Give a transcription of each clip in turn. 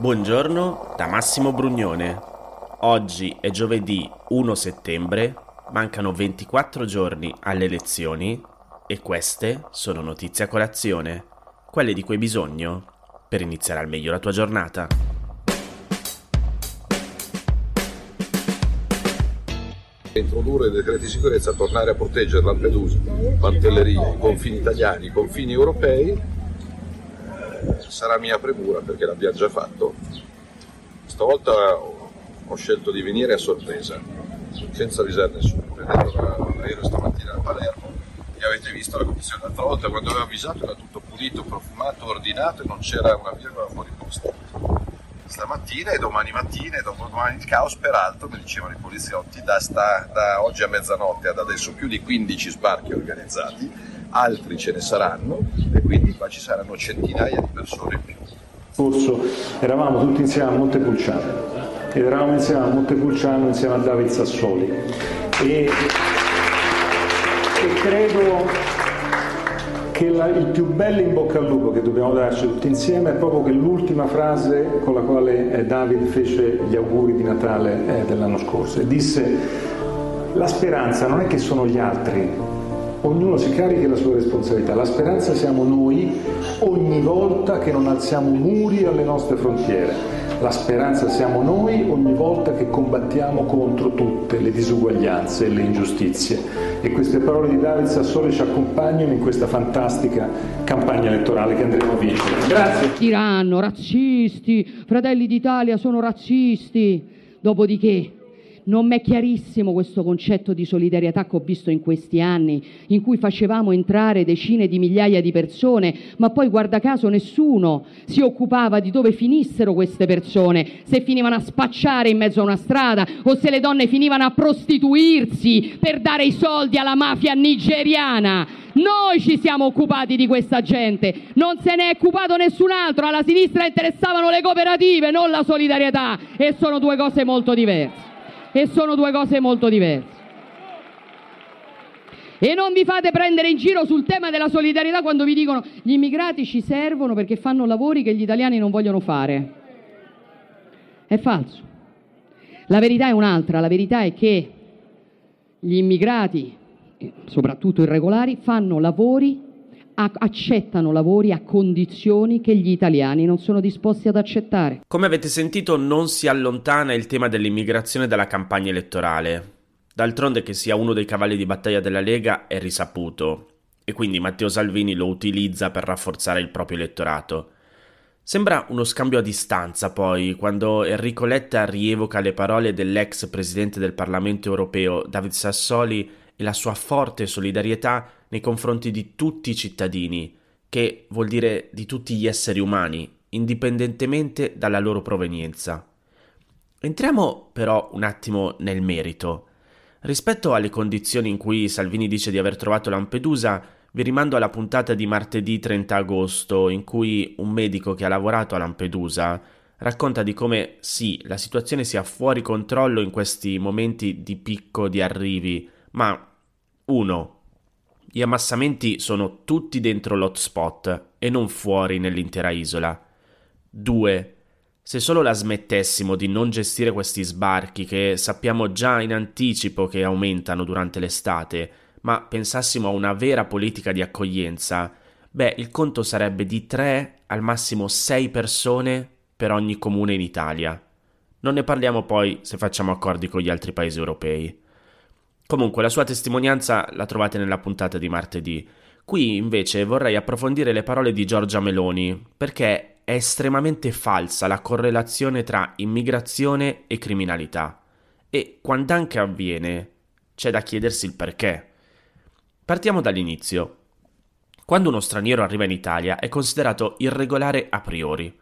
Buongiorno da Massimo Brugnone. Oggi è giovedì 1 settembre, mancano 24 giorni alle elezioni e queste sono notizie a colazione, quelle di cui hai bisogno per iniziare al meglio la tua giornata. introdurre i decreti di sicurezza, tornare a proteggere Lampedusa, Pantelleria, i confini italiani, i confini europei, sarà mia premura perché l'abbiamo già fatto. Stavolta ho scelto di venire a sorpresa, senza avvisare nessuno. Prendendo l'aereo stamattina a Palermo e avete visto la condizione l'altra volta, quando avevo avvisato era tutto pulito, profumato, ordinato e non c'era una virgola fuori posto stamattina e domani mattina e dopodomani il caos, peraltro mi dicevano i poliziotti da, sta, da oggi a mezzanotte ad adesso più di 15 sbarchi organizzati, altri ce ne saranno e quindi qua ci saranno centinaia di persone in più. Scorso eravamo tutti insieme a Montepulciano ed eravamo insieme a Montepulciano insieme a David Sassoli e, e credo che la, il più bello in bocca al lupo che dobbiamo darci tutti insieme è proprio che l'ultima frase con la quale eh, David fece gli auguri di Natale eh, dell'anno scorso e disse la speranza non è che sono gli altri, ognuno si carichi la sua responsabilità, la speranza siamo noi ogni volta che non alziamo muri alle nostre frontiere. La speranza siamo noi ogni volta che combattiamo contro tutte le disuguaglianze e le ingiustizie. E queste parole di David Sassoli ci accompagnano in questa fantastica campagna elettorale che andremo a vincere. Grazie. Tiranno, razzisti, Fratelli d'Italia sono razzisti. Dopodiché non mi è chiarissimo questo concetto di solidarietà che ho visto in questi anni, in cui facevamo entrare decine di migliaia di persone, ma poi guarda caso nessuno si occupava di dove finissero queste persone, se finivano a spacciare in mezzo a una strada o se le donne finivano a prostituirsi per dare i soldi alla mafia nigeriana. Noi ci siamo occupati di questa gente, non se ne è occupato nessun altro, alla sinistra interessavano le cooperative, non la solidarietà. E sono due cose molto diverse e sono due cose molto diverse. E non vi fate prendere in giro sul tema della solidarietà quando vi dicono gli immigrati ci servono perché fanno lavori che gli italiani non vogliono fare. È falso. La verità è un'altra, la verità è che gli immigrati, soprattutto irregolari, fanno lavori accettano lavori a condizioni che gli italiani non sono disposti ad accettare. Come avete sentito non si allontana il tema dell'immigrazione dalla campagna elettorale. D'altronde che sia uno dei cavalli di battaglia della Lega è risaputo e quindi Matteo Salvini lo utilizza per rafforzare il proprio elettorato. Sembra uno scambio a distanza poi quando Enrico Letta rievoca le parole dell'ex presidente del Parlamento europeo David Sassoli e la sua forte solidarietà nei confronti di tutti i cittadini, che vuol dire di tutti gli esseri umani, indipendentemente dalla loro provenienza. Entriamo però un attimo nel merito. Rispetto alle condizioni in cui Salvini dice di aver trovato Lampedusa, vi rimando alla puntata di martedì 30 agosto, in cui un medico che ha lavorato a Lampedusa racconta di come sì, la situazione sia fuori controllo in questi momenti di picco di arrivi, ma 1. Gli ammassamenti sono tutti dentro l'hotspot e non fuori nell'intera isola. 2. Se solo la smettessimo di non gestire questi sbarchi che sappiamo già in anticipo che aumentano durante l'estate, ma pensassimo a una vera politica di accoglienza, beh, il conto sarebbe di 3 al massimo 6 persone per ogni comune in Italia. Non ne parliamo poi se facciamo accordi con gli altri paesi europei. Comunque la sua testimonianza la trovate nella puntata di martedì. Qui invece vorrei approfondire le parole di Giorgia Meloni, perché è estremamente falsa la correlazione tra immigrazione e criminalità. E quando anche avviene, c'è da chiedersi il perché. Partiamo dall'inizio. Quando uno straniero arriva in Italia è considerato irregolare a priori.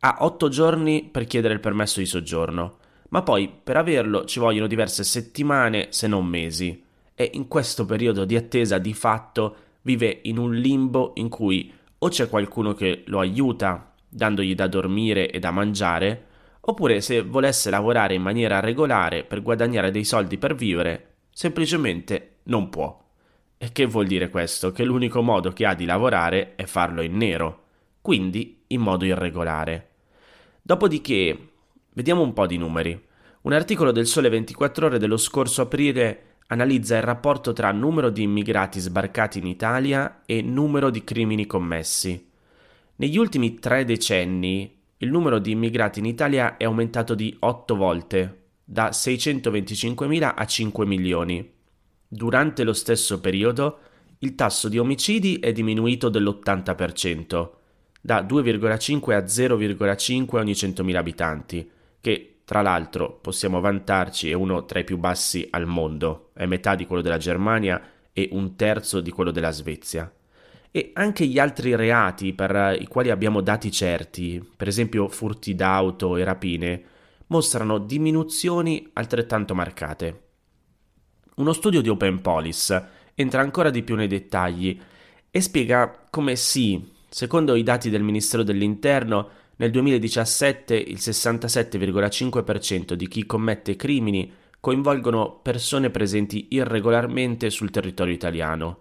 Ha otto giorni per chiedere il permesso di soggiorno ma poi per averlo ci vogliono diverse settimane se non mesi e in questo periodo di attesa di fatto vive in un limbo in cui o c'è qualcuno che lo aiuta dandogli da dormire e da mangiare, oppure se volesse lavorare in maniera regolare per guadagnare dei soldi per vivere, semplicemente non può. E che vuol dire questo? Che l'unico modo che ha di lavorare è farlo in nero, quindi in modo irregolare. Dopodiché, vediamo un po' di numeri. Un articolo del Sole 24 ore dello scorso aprile analizza il rapporto tra numero di immigrati sbarcati in Italia e numero di crimini commessi. Negli ultimi tre decenni il numero di immigrati in Italia è aumentato di 8 volte, da 625.000 a 5 milioni. Durante lo stesso periodo il tasso di omicidi è diminuito dell'80%, da 2,5 a 0,5 ogni 100.000 abitanti, che tra l'altro possiamo vantarci è uno tra i più bassi al mondo, è metà di quello della Germania e un terzo di quello della Svezia. E anche gli altri reati per i quali abbiamo dati certi, per esempio furti d'auto e rapine, mostrano diminuzioni altrettanto marcate. Uno studio di Open Police entra ancora di più nei dettagli e spiega come sì, secondo i dati del Ministero dell'Interno, nel 2017 il 67,5% di chi commette crimini coinvolgono persone presenti irregolarmente sul territorio italiano.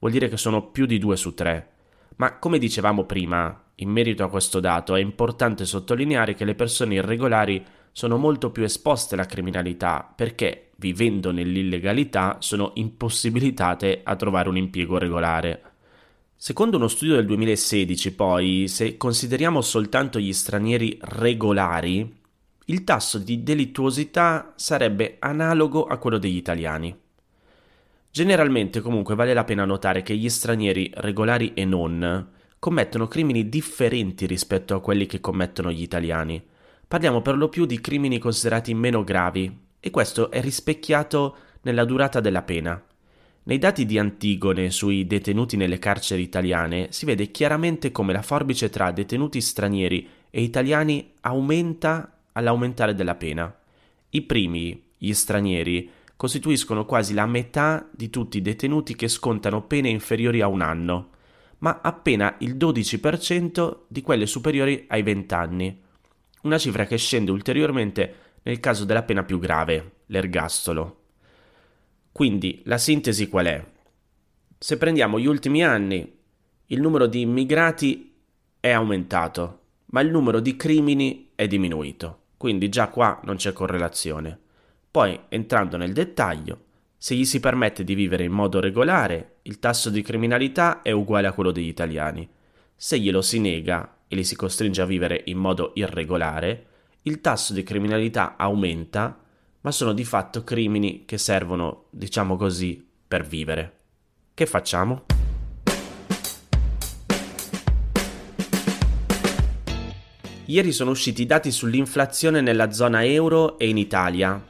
Vuol dire che sono più di due su tre. Ma come dicevamo prima, in merito a questo dato è importante sottolineare che le persone irregolari sono molto più esposte alla criminalità perché, vivendo nell'illegalità, sono impossibilitate a trovare un impiego regolare. Secondo uno studio del 2016, poi, se consideriamo soltanto gli stranieri regolari, il tasso di delittuosità sarebbe analogo a quello degli italiani. Generalmente comunque vale la pena notare che gli stranieri regolari e non commettono crimini differenti rispetto a quelli che commettono gli italiani. Parliamo per lo più di crimini considerati meno gravi e questo è rispecchiato nella durata della pena. Nei dati di Antigone sui detenuti nelle carceri italiane si vede chiaramente come la forbice tra detenuti stranieri e italiani aumenta all'aumentare della pena. I primi, gli stranieri, costituiscono quasi la metà di tutti i detenuti che scontano pene inferiori a un anno, ma appena il 12% di quelle superiori ai 20 anni, una cifra che scende ulteriormente nel caso della pena più grave, l'ergastolo. Quindi la sintesi qual è? Se prendiamo gli ultimi anni, il numero di immigrati è aumentato, ma il numero di crimini è diminuito. Quindi già qua non c'è correlazione. Poi, entrando nel dettaglio, se gli si permette di vivere in modo regolare, il tasso di criminalità è uguale a quello degli italiani. Se glielo si nega e li si costringe a vivere in modo irregolare, il tasso di criminalità aumenta ma sono di fatto crimini che servono, diciamo così, per vivere. Che facciamo? Ieri sono usciti i dati sull'inflazione nella zona euro e in Italia.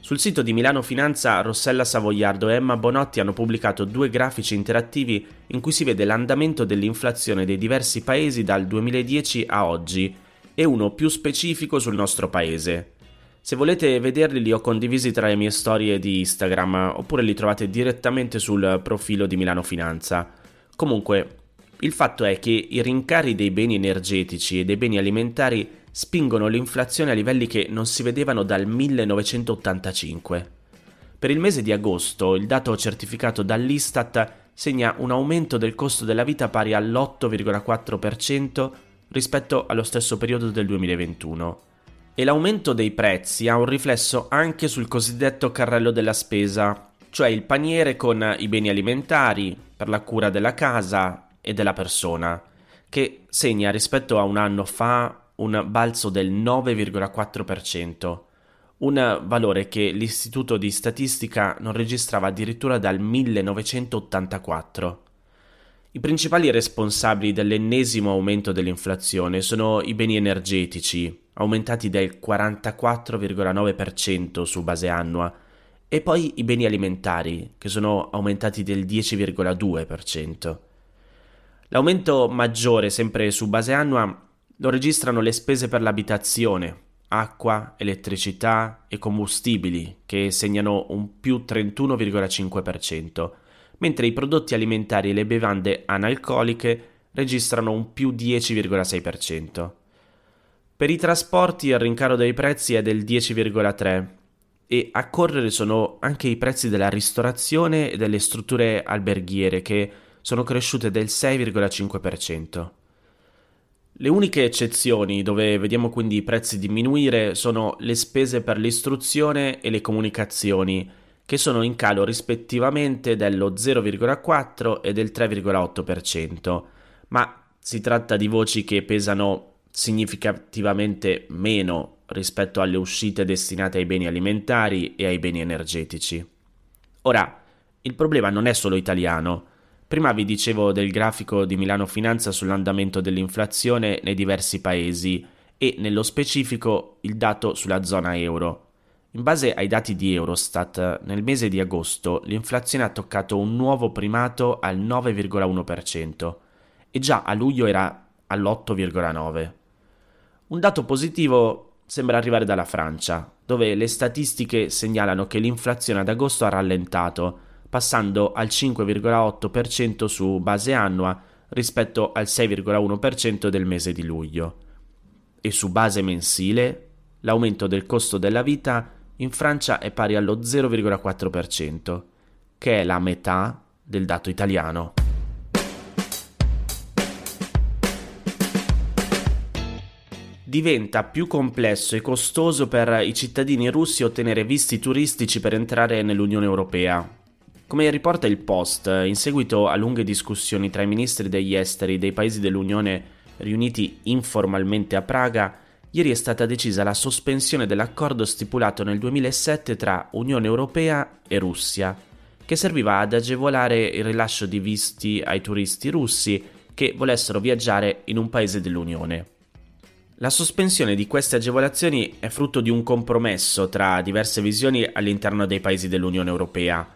Sul sito di Milano Finanza Rossella Savoiardo e Emma Bonotti hanno pubblicato due grafici interattivi in cui si vede l'andamento dell'inflazione dei diversi paesi dal 2010 a oggi e uno più specifico sul nostro paese. Se volete vederli li ho condivisi tra le mie storie di Instagram oppure li trovate direttamente sul profilo di Milano Finanza. Comunque, il fatto è che i rincari dei beni energetici e dei beni alimentari spingono l'inflazione a livelli che non si vedevano dal 1985. Per il mese di agosto il dato certificato dall'Istat segna un aumento del costo della vita pari all'8,4% rispetto allo stesso periodo del 2021 e l'aumento dei prezzi ha un riflesso anche sul cosiddetto carrello della spesa, cioè il paniere con i beni alimentari per la cura della casa e della persona, che segna rispetto a un anno fa un balzo del 9,4%, un valore che l'Istituto di Statistica non registrava addirittura dal 1984. I principali responsabili dell'ennesimo aumento dell'inflazione sono i beni energetici, aumentati del 44,9% su base annua, e poi i beni alimentari, che sono aumentati del 10,2%. L'aumento maggiore, sempre su base annua, lo registrano le spese per l'abitazione, acqua, elettricità e combustibili, che segnano un più 31,5%, mentre i prodotti alimentari e le bevande analcoliche registrano un più 10,6%. Per i trasporti il rincaro dei prezzi è del 10,3 e a correre sono anche i prezzi della ristorazione e delle strutture alberghiere che sono cresciute del 6,5%. Le uniche eccezioni dove vediamo quindi i prezzi diminuire sono le spese per l'istruzione e le comunicazioni, che sono in calo rispettivamente dello 0,4 e del 3,8%, ma si tratta di voci che pesano significativamente meno rispetto alle uscite destinate ai beni alimentari e ai beni energetici. Ora, il problema non è solo italiano. Prima vi dicevo del grafico di Milano Finanza sull'andamento dell'inflazione nei diversi paesi e nello specifico il dato sulla zona euro. In base ai dati di Eurostat, nel mese di agosto l'inflazione ha toccato un nuovo primato al 9,1% e già a luglio era all'8,9%. Un dato positivo sembra arrivare dalla Francia, dove le statistiche segnalano che l'inflazione ad agosto ha rallentato, passando al 5,8% su base annua rispetto al 6,1% del mese di luglio. E su base mensile, l'aumento del costo della vita in Francia è pari allo 0,4%, che è la metà del dato italiano. Diventa più complesso e costoso per i cittadini russi ottenere visti turistici per entrare nell'Unione Europea. Come riporta il Post, in seguito a lunghe discussioni tra i ministri degli esteri dei paesi dell'Unione riuniti informalmente a Praga, ieri è stata decisa la sospensione dell'accordo stipulato nel 2007 tra Unione Europea e Russia, che serviva ad agevolare il rilascio di visti ai turisti russi che volessero viaggiare in un paese dell'Unione. La sospensione di queste agevolazioni è frutto di un compromesso tra diverse visioni all'interno dei paesi dell'Unione Europea.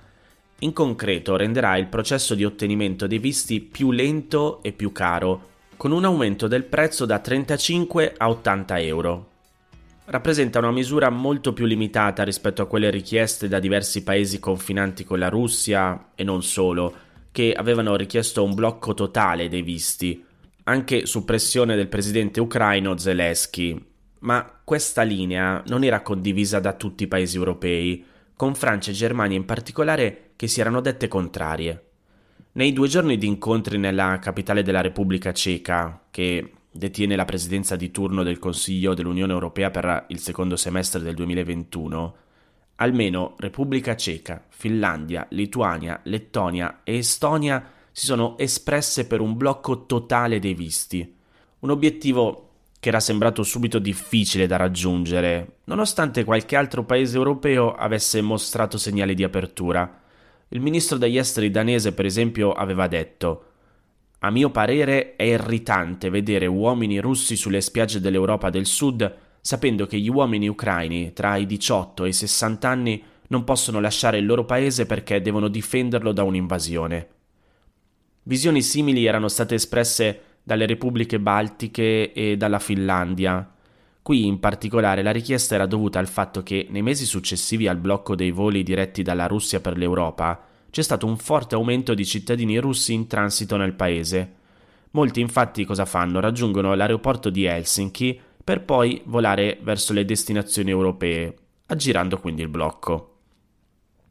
In concreto renderà il processo di ottenimento dei visti più lento e più caro, con un aumento del prezzo da 35 a 80 euro. Rappresenta una misura molto più limitata rispetto a quelle richieste da diversi paesi confinanti con la Russia e non solo, che avevano richiesto un blocco totale dei visti, anche su pressione del presidente ucraino Zelensky. Ma questa linea non era condivisa da tutti i paesi europei, con Francia e Germania in particolare che si erano dette contrarie. Nei due giorni di incontri nella capitale della Repubblica Ceca, che detiene la presidenza di turno del Consiglio dell'Unione Europea per il secondo semestre del 2021, almeno Repubblica Ceca, Finlandia, Lituania, Lettonia e Estonia si sono espresse per un blocco totale dei visti. Un obiettivo che era sembrato subito difficile da raggiungere, nonostante qualche altro paese europeo avesse mostrato segnali di apertura. Il ministro degli esteri danese, per esempio, aveva detto A mio parere è irritante vedere uomini russi sulle spiagge dell'Europa del Sud sapendo che gli uomini ucraini tra i 18 e i 60 anni non possono lasciare il loro paese perché devono difenderlo da un'invasione. Visioni simili erano state espresse dalle repubbliche baltiche e dalla Finlandia, Qui in particolare la richiesta era dovuta al fatto che nei mesi successivi al blocco dei voli diretti dalla Russia per l'Europa c'è stato un forte aumento di cittadini russi in transito nel paese. Molti infatti cosa fanno? Raggiungono l'aeroporto di Helsinki per poi volare verso le destinazioni europee, aggirando quindi il blocco.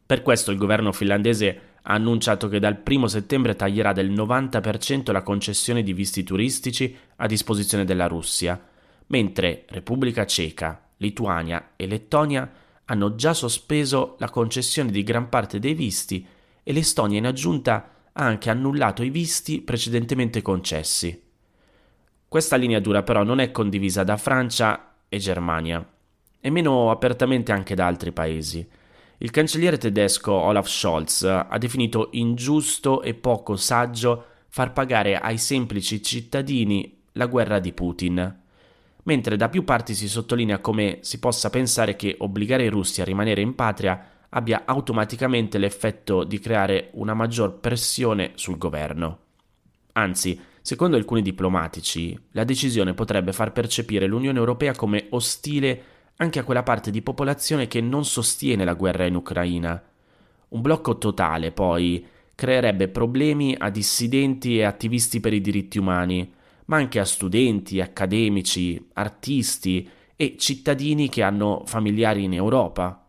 Per questo il governo finlandese ha annunciato che dal 1 settembre taglierà del 90% la concessione di visti turistici a disposizione della Russia, mentre Repubblica Ceca, Lituania e Lettonia hanno già sospeso la concessione di gran parte dei visti e l'Estonia in aggiunta ha anche annullato i visti precedentemente concessi. Questa linea dura però non è condivisa da Francia e Germania, e meno apertamente anche da altri paesi. Il cancelliere tedesco Olaf Scholz ha definito ingiusto e poco saggio far pagare ai semplici cittadini la guerra di Putin mentre da più parti si sottolinea come si possa pensare che obbligare i russi a rimanere in patria abbia automaticamente l'effetto di creare una maggior pressione sul governo. Anzi, secondo alcuni diplomatici, la decisione potrebbe far percepire l'Unione Europea come ostile anche a quella parte di popolazione che non sostiene la guerra in Ucraina. Un blocco totale, poi, creerebbe problemi a dissidenti e attivisti per i diritti umani, ma anche a studenti, accademici, artisti e cittadini che hanno familiari in Europa.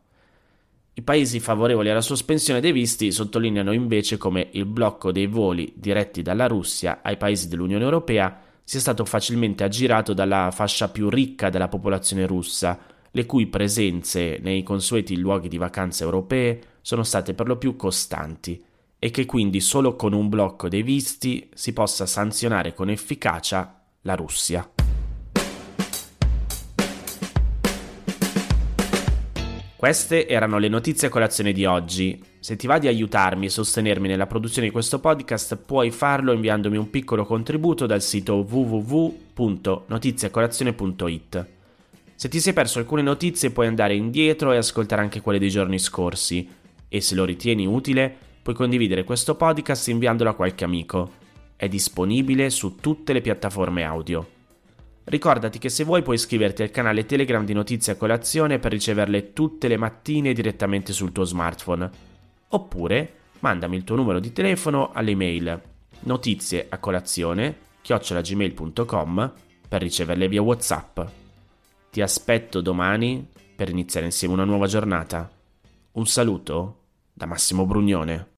I paesi favorevoli alla sospensione dei visti sottolineano invece come il blocco dei voli diretti dalla Russia ai paesi dell'Unione Europea sia stato facilmente aggirato dalla fascia più ricca della popolazione russa, le cui presenze nei consueti luoghi di vacanza europee sono state per lo più costanti e che quindi solo con un blocco dei visti si possa sanzionare con efficacia la Russia. Queste erano le notizie a colazione di oggi. Se ti va di aiutarmi e sostenermi nella produzione di questo podcast, puoi farlo inviandomi un piccolo contributo dal sito www.notiziacolazione.it. Se ti sei perso alcune notizie puoi andare indietro e ascoltare anche quelle dei giorni scorsi e se lo ritieni utile puoi condividere questo podcast inviandolo a qualche amico. È disponibile su tutte le piattaforme audio. Ricordati che se vuoi puoi iscriverti al canale Telegram di Notizie a Colazione per riceverle tutte le mattine direttamente sul tuo smartphone. Oppure mandami il tuo numero di telefono all'email notizie a colazione chiocciolagmail.com per riceverle via WhatsApp. Ti aspetto domani per iniziare insieme una nuova giornata. Un saluto da Massimo Brugnone.